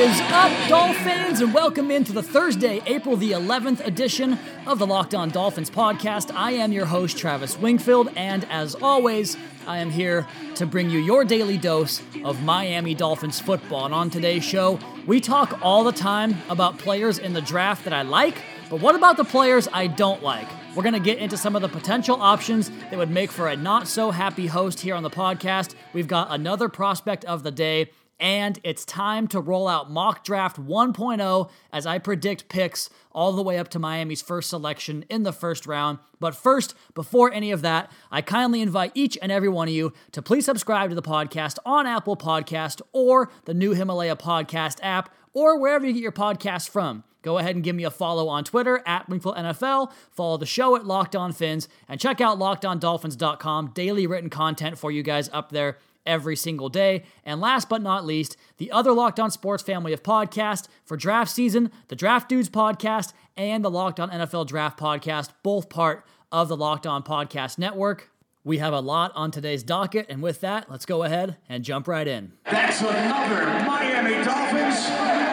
Is up, Dolphins, and welcome into the Thursday, April the 11th edition of the Locked On Dolphins podcast. I am your host, Travis Wingfield, and as always, I am here to bring you your daily dose of Miami Dolphins football. And on today's show, we talk all the time about players in the draft that I like, but what about the players I don't like? We're going to get into some of the potential options that would make for a not so happy host here on the podcast. We've got another prospect of the day and it's time to roll out mock draft 1.0 as I predict picks all the way up to Miami's first selection in the first round. But first, before any of that, I kindly invite each and every one of you to please subscribe to the podcast on Apple Podcast or the new Himalaya Podcast app or wherever you get your podcast from. Go ahead and give me a follow on Twitter at Wingfield NFL. Follow the show at Locked On Fins and check out LockedOnDolphins.com. Daily written content for you guys up there every single day. And last but not least, the other Locked On Sports family of podcasts for draft season, the Draft Dudes podcast, and the Locked On NFL Draft podcast, both part of the Locked On Podcast Network. We have a lot on today's docket, and with that, let's go ahead and jump right in. That's another Miami Dolphins.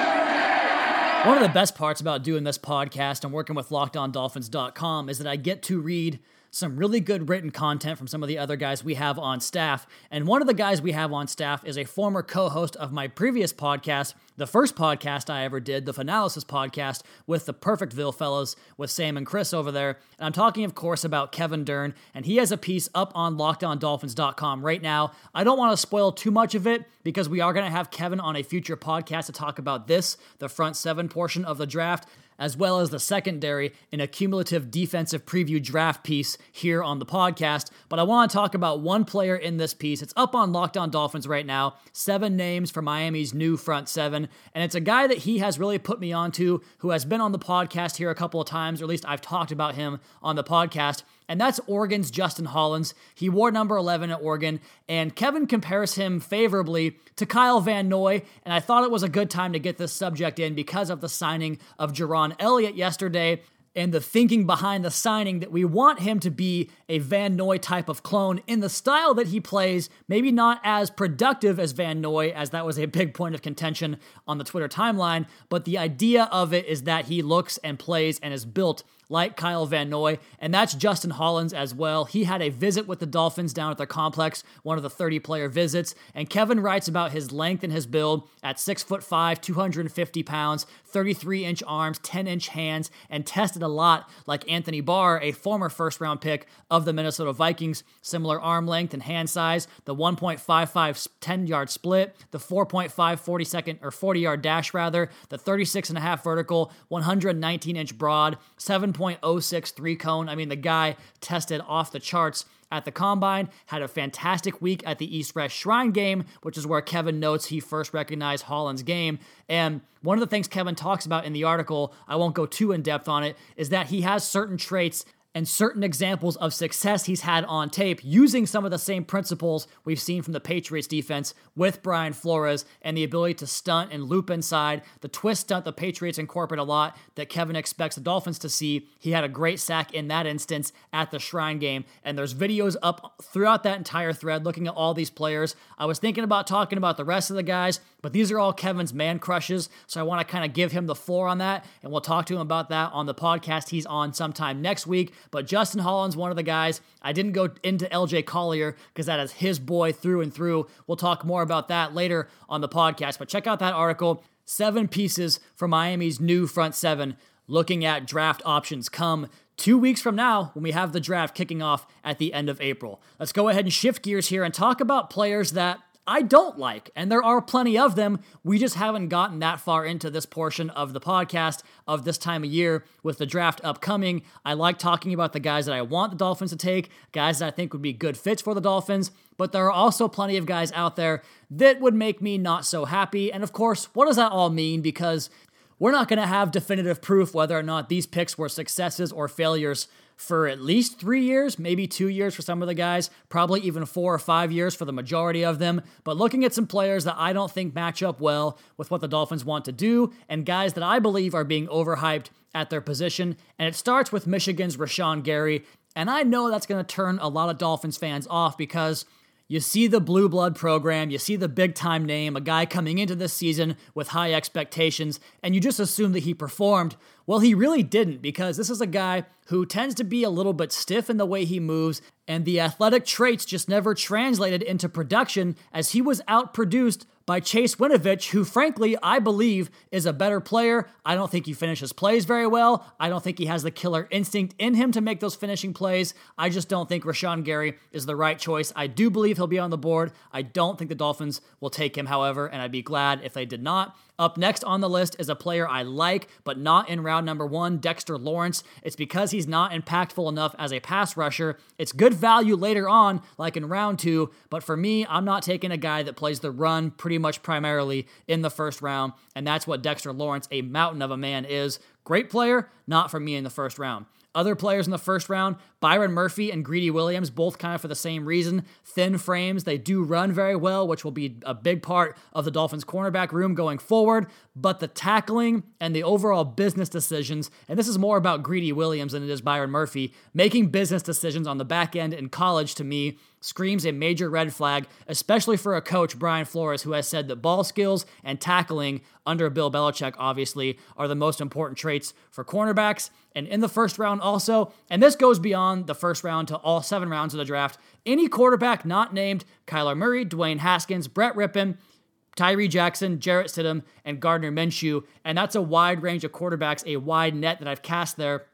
One of the best parts about doing this podcast and working with LockedOnDolphins.com is that I get to read some really good written content from some of the other guys we have on staff. And one of the guys we have on staff is a former co host of my previous podcast, the first podcast I ever did, the Finalysis podcast with the Perfectville fellows with Sam and Chris over there. And I'm talking, of course, about Kevin Dern, and he has a piece up on lockedondolphins.com right now. I don't want to spoil too much of it because we are going to have Kevin on a future podcast to talk about this, the front seven portion of the draft as well as the secondary in a cumulative defensive preview draft piece here on the podcast. But I want to talk about one player in this piece. It's up on Locked On Dolphins right now. Seven names for Miami's new front seven. And it's a guy that he has really put me onto who has been on the podcast here a couple of times, or at least I've talked about him on the podcast and that's Oregon's Justin Hollins. He wore number 11 at Oregon, and Kevin compares him favorably to Kyle Van Noy, and I thought it was a good time to get this subject in because of the signing of Jayrone Elliott yesterday and the thinking behind the signing that we want him to be a Van Noy type of clone in the style that he plays, maybe not as productive as Van Noy, as that was a big point of contention on the Twitter timeline, but the idea of it is that he looks and plays and is built like Kyle Van Noy, and that's Justin Hollins as well. He had a visit with the Dolphins down at their complex, one of the 30 player visits, and Kevin writes about his length and his build at 6 foot 5, 250 pounds, 33 inch arms, 10 inch hands, and tested a lot like Anthony Barr, a former first round pick of the Minnesota Vikings. Similar arm length and hand size, the 1.55 10 yard split, the 4.5 40 second or 40 yard dash rather, the 36 and a half vertical, 119 inch broad, 7 1.063 cone. I mean, the guy tested off the charts at the combine, had a fantastic week at the East West Shrine game, which is where Kevin notes he first recognized Hollins' game. And one of the things Kevin talks about in the article, I won't go too in depth on it, is that he has certain traits and certain examples of success he's had on tape using some of the same principles we've seen from the Patriots defense with Brian Flores and the ability to stunt and loop inside. The twist stunt the Patriots incorporate a lot that Kevin expects the Dolphins to see. He had a great sack in that instance at the Shrine game, and there's videos up throughout that entire thread looking at all these players. I was thinking about talking about the rest of the guys, but these are all Kevin's man crushes, so I want to kind of give him the floor on that, and we'll talk to him about that on the podcast he's on sometime next week. But Justin Hollins, one of the guys. I didn't go into LJ Collier because that is his boy through and through. We'll talk more about that later on the podcast. But check out that article. Seven pieces for Miami's new front seven, looking at draft options come two weeks from now when we have the draft kicking off at the end of April. Let's go ahead and shift gears here and talk about players that I don't like, and there are plenty of them. We just haven't gotten that far into this portion of the podcast of this time of year with the draft upcoming. I like talking about the guys that I want the Dolphins to take, guys that I think would be good fits for the Dolphins, but there are also plenty of guys out there that would make me not so happy. And of course, what does that all mean? Because we're not going to have definitive proof whether or not these picks were successes or failures for at least three years, maybe two years for some of the guys, probably even four or five years for the majority of them. But looking at some players that I don't think match up well with what the Dolphins want to do, and guys that I believe are being overhyped at their position. And it starts with Michigan's Rashan Gary. And I know that's going to turn a lot of Dolphins fans off because you see the blue blood program, you see the big time name, a guy coming into this season with high expectations, and you just assume that he performed. Well, he really didn't because this is a guy who tends to be a little bit stiff in the way he moves, and the athletic traits just never translated into production as he was outproduced by Chase Winovich, who frankly I believe is a better player. I don't think he finishes plays very well. I don't think he has the killer instinct in him to make those finishing plays. I just don't think Rashan Gary is the right choice. I do believe he'll be on the board. I don't think the Dolphins will take him, however, and I'd be glad if they did not. Up next on the list is a player I like, but not in round number one, Dexter Lawrence. It's because he's not impactful enough as a pass rusher. It's good value later on, like in round two, but for me, I'm not taking a guy that plays the run pretty much primarily in the first round, and that's what Dexter Lawrence, a mountain of a man, is. Great player, not for me in the first round. Other players in the first round, Byron Murphy and Greedy Williams, both kind of for the same reason. Thin frames, they do run very well, which will be a big part of the Dolphins' cornerback room going forward. But the tackling and the overall business decisions, and this is more about Greedy Williams than it is Byron Murphy, making business decisions on the back end in college to me screams a major red flag, especially for a coach, Brian Flores, who has said that ball skills and tackling under Bill Belichick, obviously, are the most important traits for cornerbacks. And in the first round, also, and this goes beyond the first round to all seven rounds of the draft, any quarterback not named Kyler Murray, Dwayne Haskins, Brett Rypien, Tyree Jackson, Jarrett Stidham, and Gardner Minshew. And that's a wide range of quarterbacks, a wide net that I've cast there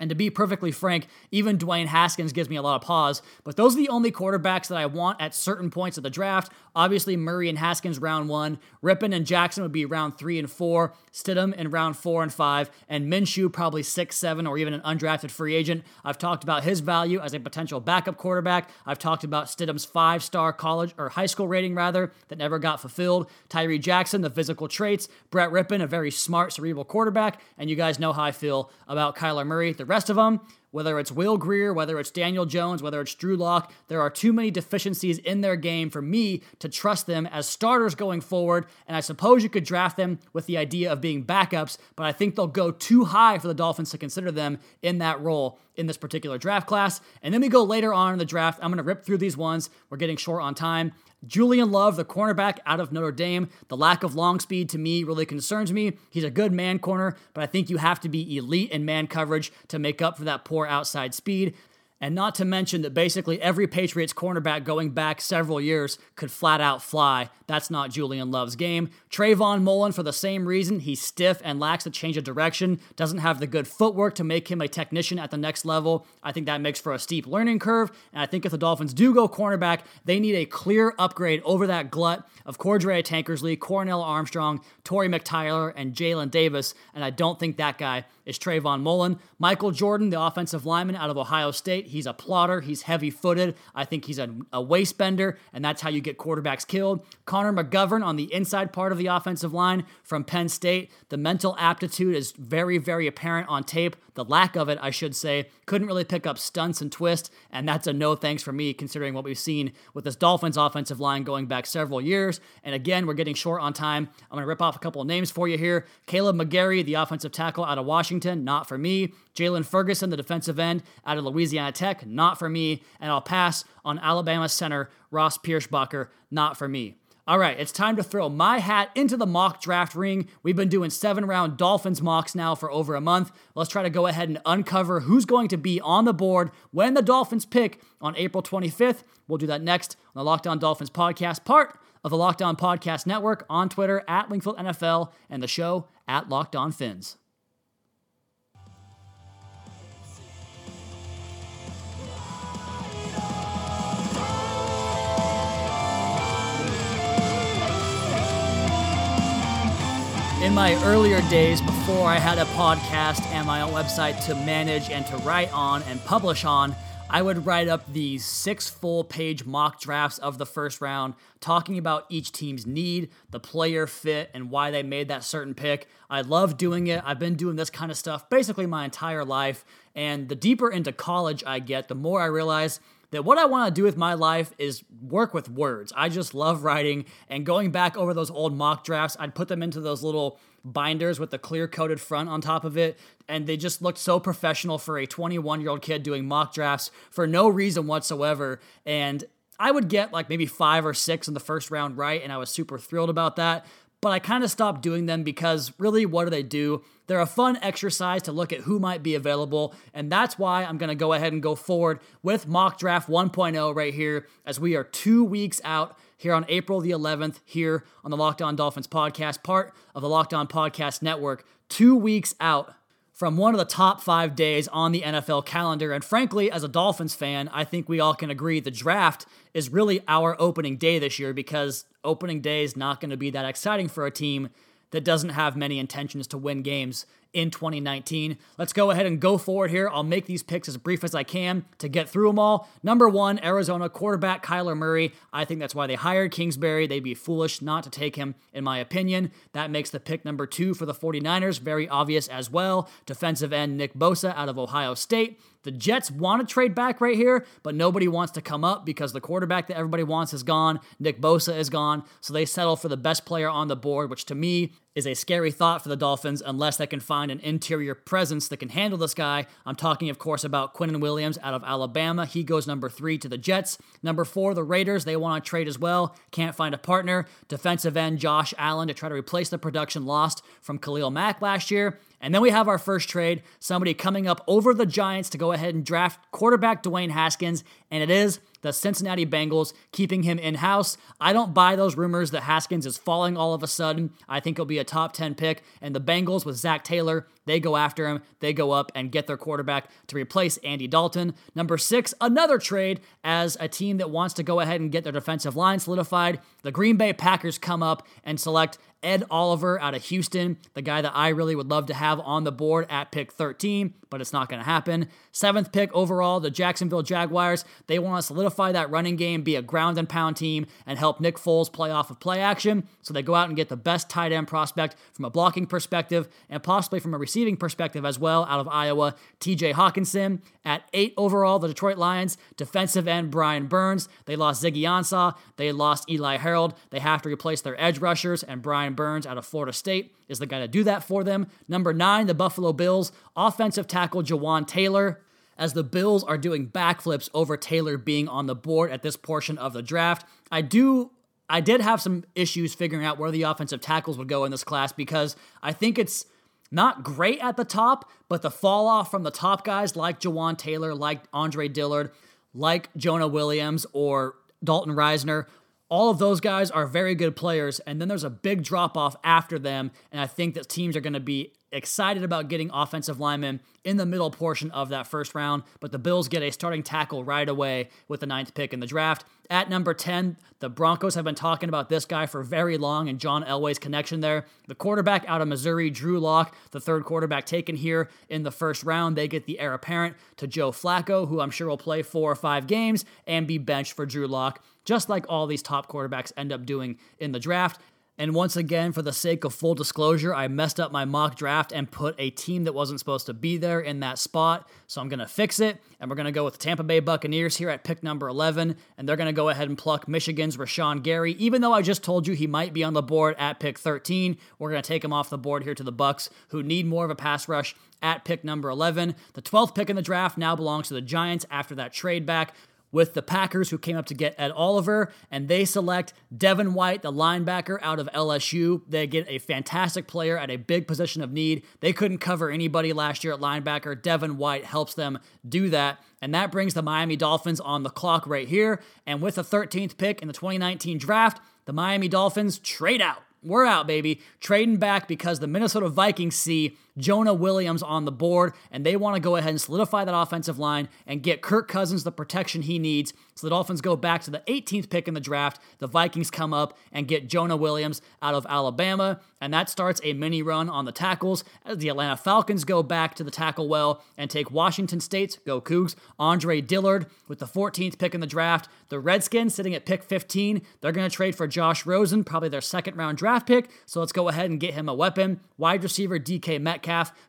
and to be perfectly frank, even Dwayne Haskins gives me a lot of pause. But those are the only quarterbacks that I want at certain points of the draft. Obviously, Murray and Haskins round one. Rypien and Jackson would be round three and four. Stidham in round four and five. And Minshew probably six, seven, or even an undrafted free agent. I've talked about his value as a potential backup quarterback. I've talked about Stidham's five star college or high school rating, rather, that never got fulfilled. Tyree Jackson, the physical traits. Brett Rypien, a very smart, cerebral quarterback. And you guys know how I feel about Kyler Murray. The rest of them, whether it's Will Grier, whether it's Daniel Jones, whether it's Drew Lock, there are too many deficiencies in their game for me to trust them as starters going forward. And I suppose you could draft them with the idea of being backups, but I think they'll go too high for the Dolphins to consider them in that role in this particular draft class. And then we go later on in the draft. I'm going to rip through these ones. We're getting short on time. Julian Love, the cornerback out of Notre Dame, the lack of long speed to me really concerns me. He's a good man corner, but I think you have to be elite in man coverage to make up for that poor outside speed. And not to mention that basically every Patriots cornerback going back several years could flat out fly. That's not Julian Love's game. Trayvon Mullen, for the same reason, he's stiff and lacks a change of direction, doesn't have the good footwork to make him a technician at the next level. I think that makes for a steep learning curve. And I think if the Dolphins do go cornerback, they need a clear upgrade over that glut of Cordrea Tankersley, Cornell Armstrong, Torry McTyer, and Jalen Davis. And I don't think that guy is Trayvon Mullen. Michael Jordan, the offensive lineman out of Ohio State, he's a plotter. He's heavy footed. I think he's a, a waist bender, and that's how you get quarterbacks killed. Connor McGovern on the inside part of the offensive line from Penn State. The mental aptitude is very, very apparent on tape. The lack of it, I should say, couldn't really pick up stunts and twists, and that's a no thanks for me considering what we've seen with this Dolphins offensive line going back several years. And again, we're getting short on time. I'm going to rip off a couple of names for you here. Kaleb McGary, the offensive tackle out of Washington, not for me. Jaylon Ferguson, the defensive end out of Louisiana Tech, not for me. And I'll pass on Alabama center Ross Pierschbacher, not for me. All right, it's time to throw my hat into the mock draft ring. We've been doing seven round Dolphins mocks now for over a month. Let's try to go ahead and uncover who's going to be on the board when the Dolphins pick on April 25th. We'll do that next on the Locked On Dolphins podcast, part of the Locked On Podcast Network on Twitter at Wingfield NFL and the show at Locked On Fins. In my earlier days, before I had a podcast and my own website to manage and to write on and publish on, I would write up these six full page mock drafts of the first round, talking about each team's need, the player fit, and why they made that certain pick. I love doing it. I've been doing this kind of stuff basically my entire life. And the deeper into college I get, the more I realize that what I want to do with my life is work with words. I just love writing and going back over those old mock drafts. I'd put them into those little binders with the clear coated front on top of it. And they just looked so professional for a 21 year old kid doing mock drafts for no reason whatsoever. And I would get like maybe five or six in the first round right, and I was super thrilled about that. But I kind of stopped doing them because really, what do they do? They're a fun exercise to look at who might be available, and that's why I'm going to go ahead and go forward with Mock Draft 1.0 right here as we are two weeks out here on April the 11th, here on the Locked On Dolphins podcast, part of the Locked On Podcast Network. Two weeks out from one of the top five days on the NFL calendar. And frankly, as a Dolphins fan, I think we all can agree the draft is really our opening day this year because opening day is not going to be that exciting for a team that doesn't have many intentions to win games in 2019. Let's go ahead and go forward here. I'll make these picks as brief as I can to get through them all. Number one, Arizona quarterback Kyler Murray. I think that's why they hired Kingsbury. They'd be foolish not to take him, in my opinion. That makes the pick number two for the 49ers very obvious as well. Defensive end Nick Bosa out of Ohio State. The Jets want to trade back right here, but nobody wants to come up because the quarterback that everybody wants is gone. Nick Bosa is gone. So they settle for the best player on the board, which to me is a scary thought for the Dolphins unless they can find an interior presence that can handle this guy. I'm talking, of course, about Quinnen Williams out of Alabama. He goes number three to the Jets. Number four, the Raiders. They want to trade as well. Can't find a partner. Defensive end Josh Allen to try to replace the production lost from Khalil Mack last year. And then we have our first trade, somebody coming up over the Giants to go ahead and draft quarterback Dwayne Haskins, and it is the Cincinnati Bengals, keeping him in house. I don't buy those rumors that Haskins is falling all of a sudden. I think he'll be a top 10 pick. And the Bengals with Zac Taylor, they go after him, they go up and get their quarterback to replace Andy Dalton. Number six, another trade as a team that wants to go ahead and get their defensive line solidified. The Green Bay Packers come up and select Ed Oliver out of Houston, the guy that I really would love to have on the board at pick 13, but it's not going to happen. Seventh pick overall, the Jacksonville Jaguars. They want to solidify that running game, be a ground and pound team, and help Nick Foles play off of play action. So they go out and get the best tight end prospect from a blocking perspective and possibly from a receiving perspective as well out of Iowa, TJ Hockenson. At eight overall, the Detroit Lions, defensive end Brian Burns. They lost Ziggy Ansah. They lost Eli Harold. They have to replace their edge rushers, and Brian Burns out of Florida State is the guy to do that for them. Number nine, the Buffalo Bills, offensive tackle Jawaan Taylor. As the Bills are doing backflips over Taylor being on the board at this portion of the draft, I do I did have some issues figuring out where the offensive tackles would go in this class because I think it's not great at the top, but the fall off from the top guys like Jawaan Taylor, like Andre Dillard, like Jonah Williams or Dalton Risner, all of those guys are very good players. And then there's a big drop off after them. And I think that teams are going to be excited about getting offensive linemen in the middle portion of that first round, but the Bills get a starting tackle right away with the ninth pick in the draft. At number 10, the Broncos have been talking about this guy for very long and John Elway's connection there. The quarterback out of Missouri, Drew Lock, the third quarterback taken here in the first round. They get the heir apparent to Joe Flacco, who I'm sure will play four or five games and be benched for Drew Lock, just like all these top quarterbacks end up doing in the draft. And once again, for the sake of full disclosure, I messed up my mock draft and put a team that wasn't supposed to be there in that spot. So I'm going to fix it. And we're going to go with the Tampa Bay Buccaneers here at pick number 11. And they're going to go ahead and pluck Michigan's Rashan Gary. Even though I just told you he might be on the board at pick 13, we're going to take him off the board here to the Bucks, who need more of a pass rush at pick number 11. The 12th pick in the draft now belongs to the Giants after that trade back with the Packers, who came up to get Ed Oliver, and they select Devin White, the linebacker out of LSU. They get a fantastic player at a big position of need. They couldn't cover anybody last year at linebacker. Devin White helps them do that. And that brings the Miami Dolphins on the clock right here. And with the 13th pick in the 2019 draft, the Miami Dolphins trade out. We're out, baby. Trading back because the Minnesota Vikings see Jonah Williams on the board, and they want to go ahead and solidify that offensive line and get Kirk Cousins the protection he needs. So the Dolphins go back to the 18th pick in the draft. The Vikings come up and get Jonah Williams out of Alabama, and that starts a mini run on the tackles as the Atlanta Falcons go back to the tackle well and take Washington State's go Cougs Andre Dillard with the 14th pick in the draft. The Redskins sitting at pick 15. They're going to trade for Josh Rosen, probably their second round draft pick. So let's go ahead and get him a weapon. Wide receiver DK Metcalf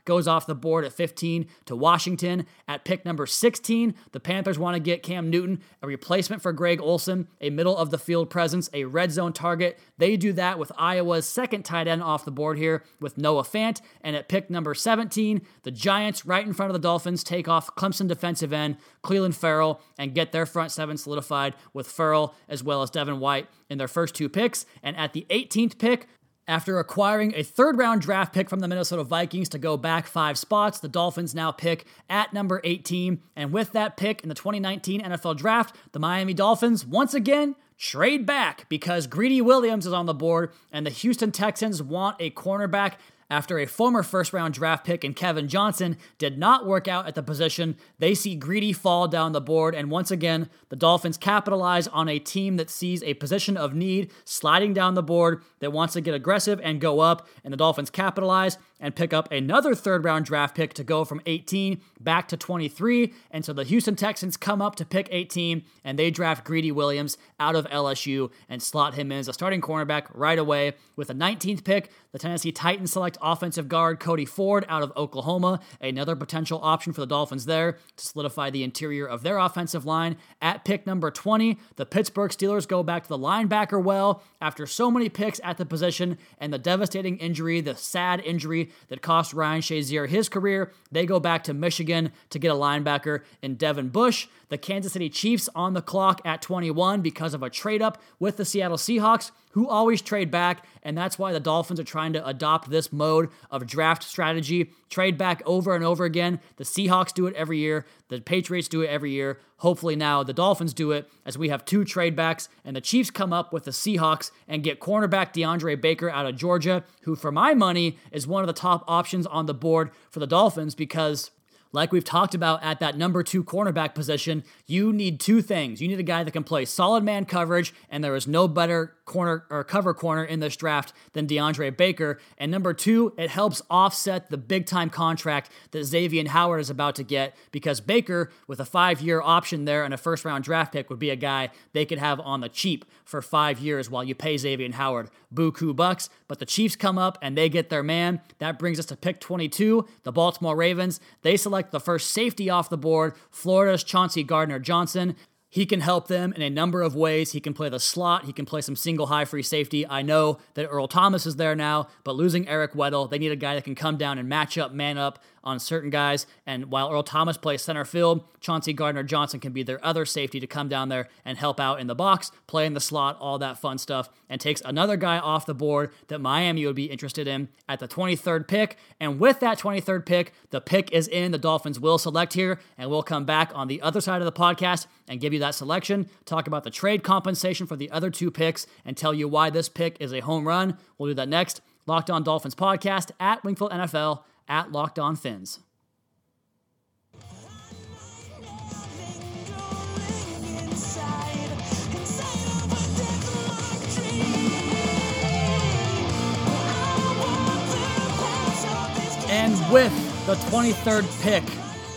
goes off the board at 15 to Washington. At pick number 16, the Panthers want to get Cam Newton, a replacement for Greg Olsen, a middle of the field presence, a red zone target. They do that with Iowa's second tight end off the board here with Noah Fant. And at pick number 17, the Giants, right in front of the Dolphins, take off Clemson defensive end Clelin Ferrell and get their front seven solidified with Ferrell as well as Devin White in their first two picks. And at the 18th pick, after acquiring a third round draft pick from the Minnesota Vikings to go back five spots, the Dolphins now pick at number 18. And with that pick in the 2019 NFL Draft, the Miami Dolphins once again trade back because Greedy Williams is on the board and the Houston Texans want a cornerback after a former first round draft pick and Kevin Johnson did not work out at the position, they see Greedy fall down the board, and once again, the Dolphins capitalize on a team that sees a position of need sliding down the board that wants to get aggressive and go up, and the Dolphins capitalize and pick up another third round draft pick to go from 18 back to 23. And so the Houston Texans come up to pick 18 and they draft Greedy Williams out of LSU and slot him in as a starting cornerback right away. With the 19th pick, the Tennessee Titans select offensive guard Cody Ford out of Oklahoma, another potential option for the Dolphins there to solidify the interior of their offensive line. At pick number 20, the Pittsburgh Steelers go back to the linebacker well after so many picks at the position and the devastating injury, the sad injury that cost Ryan Shazier his career. They go back to Michigan to get a linebacker in Devin Bush. The Kansas City Chiefs on the clock at 21 because of a trade up with the Seattle Seahawks, who always trade back, and that's why the Dolphins are trying to adopt this mode of draft strategy. Trade back over and over again. The Seahawks do it every year, the Patriots do it every year. Hopefully, now the Dolphins do it as we have two trade backs, and the Chiefs come up with the Seahawks and get cornerback DeAndre Baker out of Georgia, who, for my money, is one of the top options on the board for the Dolphins because like we've talked about at that number two cornerback position, you need two things. You need a guy that can play solid man coverage, and there is no better corner or cover corner in this draft than DeAndre Baker. And number two, it helps offset the big time contract that Xavier Howard is about to get because Baker, with a five year option there and a first round draft pick, would be a guy they could have on the cheap for five years while you pay Xavier Howard buku bucks. But the Chiefs come up and they get their man. That brings us to pick 22, the Baltimore Ravens. They select the first safety off the board, Florida's Chauncey Gardner Johnson. He can help them in a number of ways. He can play the slot. He can play some single high free safety. I know that Earl Thomas is there now, but losing Eric Weddle, they need a guy that can come down and match up, man up on certain guys. And while Earl Thomas plays center field, Chauncey Gardner Johnson can be their other safety to come down there and help out in the box, play in the slot, all that fun stuff, and takes another guy off the board that Miami would be interested in at the 23rd pick. And with that 23rd pick, the pick is in. The Dolphins will select here, and we'll come back on the other side of the podcast and give you that selection, talk about the trade compensation for the other two picks, and tell you why this pick is a home run. We'll do that next. Locked On Dolphins podcast at Wingfield NFL at Locked On Fins. And with the 23rd pick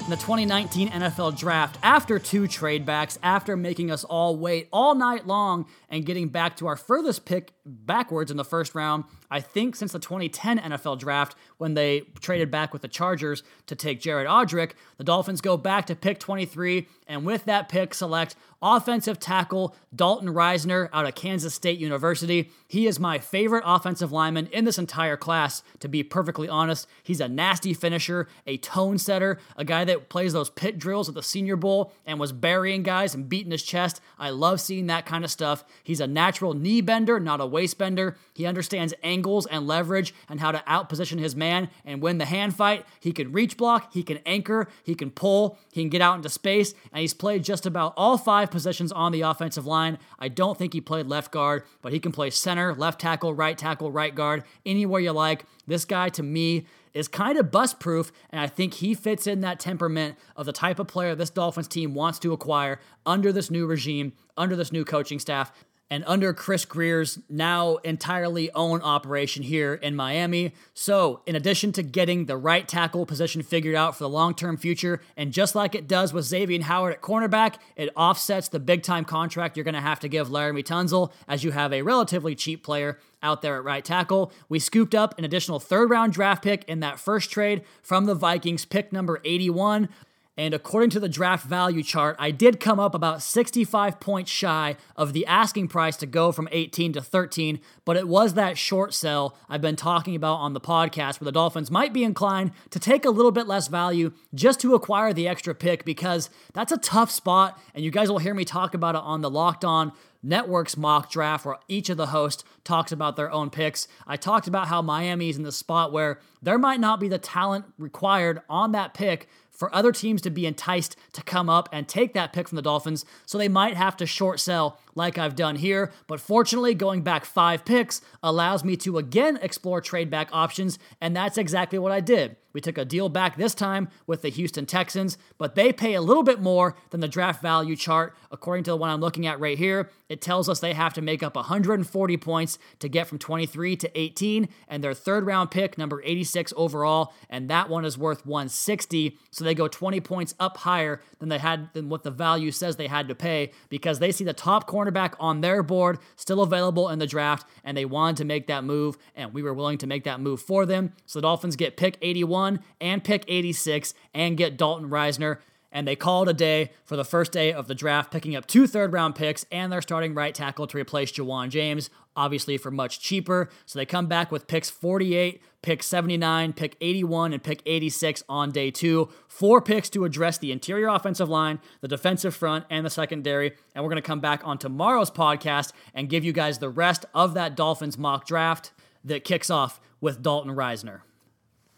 in the 2019 NFL Draft, after two tradebacks, after making us all wait all night long and getting back to our furthest pick backwards in the first round, I think since the 2010 NFL Draft, when they traded back with the Chargers to take Jared Odrick, the Dolphins go back to pick 23, and with that pick, select offensive tackle Dalton Risner out of Kansas State University. He is my favorite offensive lineman in this entire class, to be perfectly honest. He's a nasty finisher, a tone setter, a guy that plays those pit drills at the Senior Bowl and was burying guys and beating his chest. I love seeing that kind of stuff. He's a natural knee bender, not a waist bender. He understands angles and leverage and how to outposition his man and win the hand fight. He can reach block, he can anchor, he can pull, he can get out into space, and he's played just about all five positions on the offensive line. I don't think he played left guard, but he can play center, left tackle, right tackle, right guard, anywhere you like. This guy, to me, is kind of bust proof, and I think he fits in that temperament of the type of player this Dolphins team wants to acquire under this new regime, under this new coaching staff and under Chris Grier's now entirely own operation here in Miami. So, in addition to getting the right tackle position figured out for the long term future, and just like it does with Xavier Howard at cornerback, it offsets the big time contract you're going to have to give Laremy Tunsil as you have a relatively cheap player out there at right tackle. We scooped up an additional third round draft pick in that first trade from the Vikings, pick number 81. And according to the draft value chart, I did come up about 65 points shy of the asking price to go from 18 to 13, but it was that short sell I've been talking about on the podcast where the Dolphins might be inclined to take a little bit less value just to acquire the extra pick because that's a tough spot. And you guys will hear me talk about it on the Locked On Network's mock draft where each of the hosts talks about their own picks. I talked about how Miami is in the spot where there might not be the talent required on that pick for other teams to be enticed to come up and take that pick from the Dolphins, so they might have to short sell like I've done here. But fortunately, going back five picks allows me to again explore trade back options, and that's exactly what I did. We took a deal back this time with the Houston Texans, but they pay a little bit more than the draft value chart. According to the one I'm looking at right here, it tells us they have to make up 140 points to get from 23 to 18, and their third round pick, number 86 overall, and that one is worth 160. So they go 20 points up higher than they had than what the value says they had to pay because they see the top cornerback on their board still available in the draft, and they wanted to make that move, and we were willing to make that move for them. So the Dolphins get pick 81 and pick 86 and get Dalton Risner And they called a day for the first day of the draft, picking up two third round picks and their starting right tackle to replace Ja'Wuan James, obviously for much cheaper. So they come back with picks 48, pick 79, pick 81, and pick 86 on day two. Four picks to address the interior offensive line, the defensive front, and the secondary. And we're going to come back on tomorrow's podcast and give you guys the rest of that Dolphins mock draft that kicks off with Dalton Risner.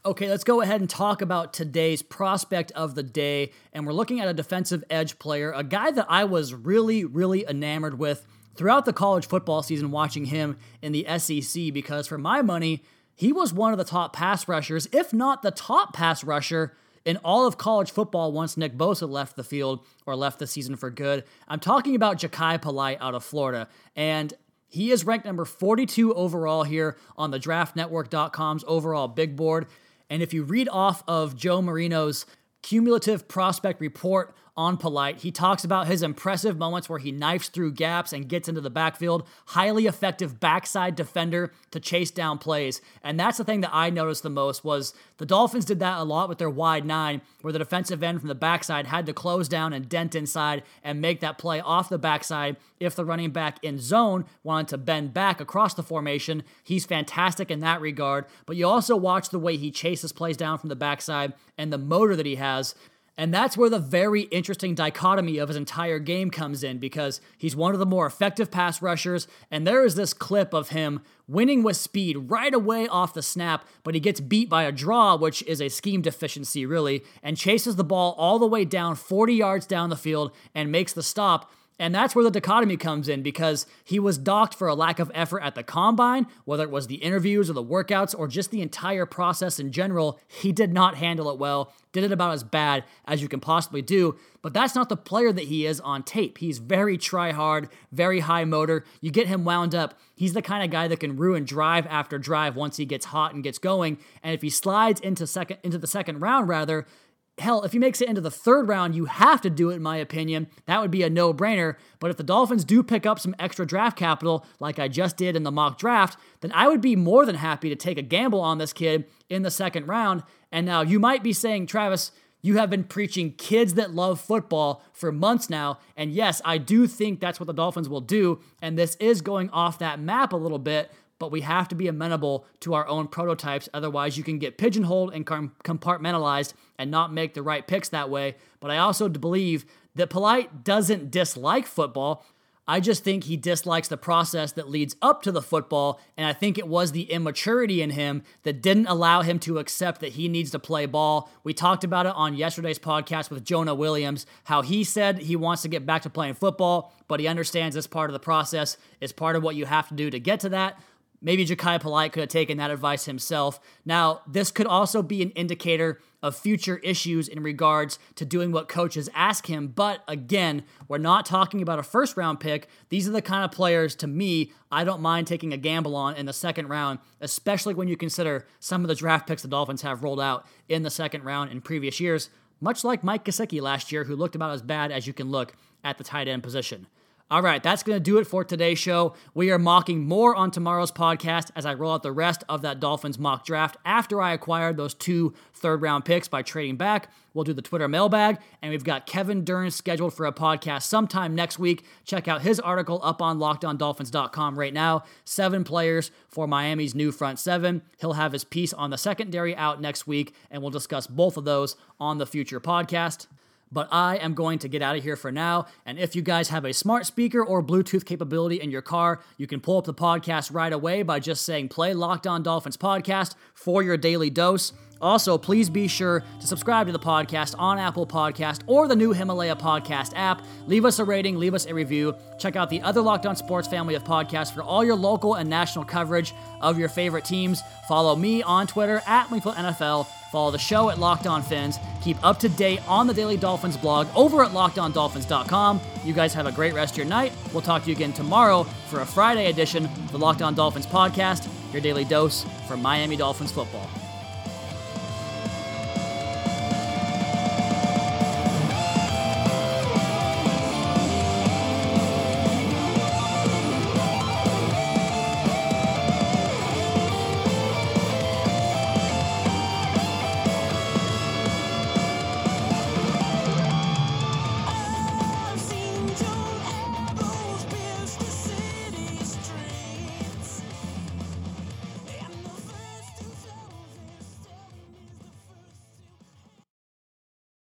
Okay, let's go ahead and talk about today's prospect of the day. And we're looking at a defensive edge player, a guy that I was really, really enamored with throughout the college football season watching him in the SEC because for my money, he was one of the top pass rushers, if not the top pass rusher in all of college football once Nick Bosa left the field or left the season for good. I'm talking about Jachai Polite out of Florida. And he is ranked number 42 overall here on the draftnetwork.com's overall big board. And if you read off of Joe Marino's cumulative prospect report on Polite. He talks about his impressive moments where he knifes through gaps and gets into the backfield. Highly effective backside defender to chase down plays. And that's the thing that I noticed the most was the Dolphins did that a lot with their wide nine, where the defensive end from the backside had to close down and dent inside and make that play off the backside if the running back in zone wanted to bend back across the formation. He's fantastic in that regard. But you also watch the way he chases plays down from the backside and the motor that he has. And that's where the very interesting dichotomy of his entire game comes in because he's one of the more effective pass rushers. And there is this clip of him winning with speed right away off the snap, but he gets beat by a draw, which is a scheme deficiency, really, and chases the ball all the way down 40 yards down the field and makes the stop. And that's where the dichotomy comes in because he was docked for a lack of effort at the combine, whether it was the interviews or the workouts or just the entire process in general. He did not handle it well, did it about as bad as you can possibly do. But that's not the player that he is on tape. He's very try hard, very high motor. You get him wound up. He's the kind of guy that can ruin drive after drive once he gets hot and gets going. And if he slides into second into the second round rather, hell, if he makes it into the third round, you have to do it, in my opinion. That would be a no brainer. But if the Dolphins do pick up some extra draft capital, like I just did in the mock draft, then I would be more than happy to take a gamble on this kid in the second round. And now you might be saying, Travis, you have been preaching kids that love football for months now. And yes, I do think that's what the Dolphins will do. And this is going off that map a little bit but we have to be amenable to our own prototypes. Otherwise, you can get pigeonholed and compartmentalized and not make the right picks that way. But I also believe that Polite doesn't dislike football. I just think he dislikes the process that leads up to the football, and I think it was the immaturity in him that didn't allow him to accept that he needs to play ball. We talked about it on yesterday's podcast with Jonah Williams, how he said he wants to get back to playing football, but he understands this part of the process is part of what you have to do to get to that. Maybe Jachai Polite could have taken that advice himself. Now, this could also be an indicator of future issues in regards to doing what coaches ask him. But again, we're not talking about a first round pick. These are the kind of players, to me, I don't mind taking a gamble on in the second round, especially when you consider some of the draft picks the Dolphins have rolled out in the second round in previous years, much like Mike Gesicki last year, who looked about as bad as you can look at the tight end position. All right, that's going to do it for today's show. We are mocking more on tomorrow's podcast as I roll out the rest of that Dolphins mock draft after I acquired those two third round picks by trading back. We'll do the Twitter mailbag, and we've got Kevin Dern scheduled for a podcast sometime next week. Check out his article up on lockedondolphins.com right now. Seven players for Miami's new front seven. He'll have his piece on the secondary out next week, and we'll discuss both of those on the future podcast. But I am going to get out of here for now. And if you guys have a smart speaker or Bluetooth capability in your car, you can pull up the podcast right away by just saying play Locked On Dolphins podcast for your daily dose. Also, please be sure to subscribe to the podcast on Apple Podcast or the new Himalaya Podcast app. Leave us a rating, leave us a review. Check out the other Locked On Sports family of podcasts for all your local and national coverage of your favorite teams. Follow me on Twitter at Wingfield NFL Follow the show at Locked On Fins. Keep up to date on the Daily Dolphins blog over at lockedondolphins.com. You guys have a great rest of your night. We'll talk to you again tomorrow for a Friday edition of the Locked On Dolphins podcast, your daily dose for Miami Dolphins football.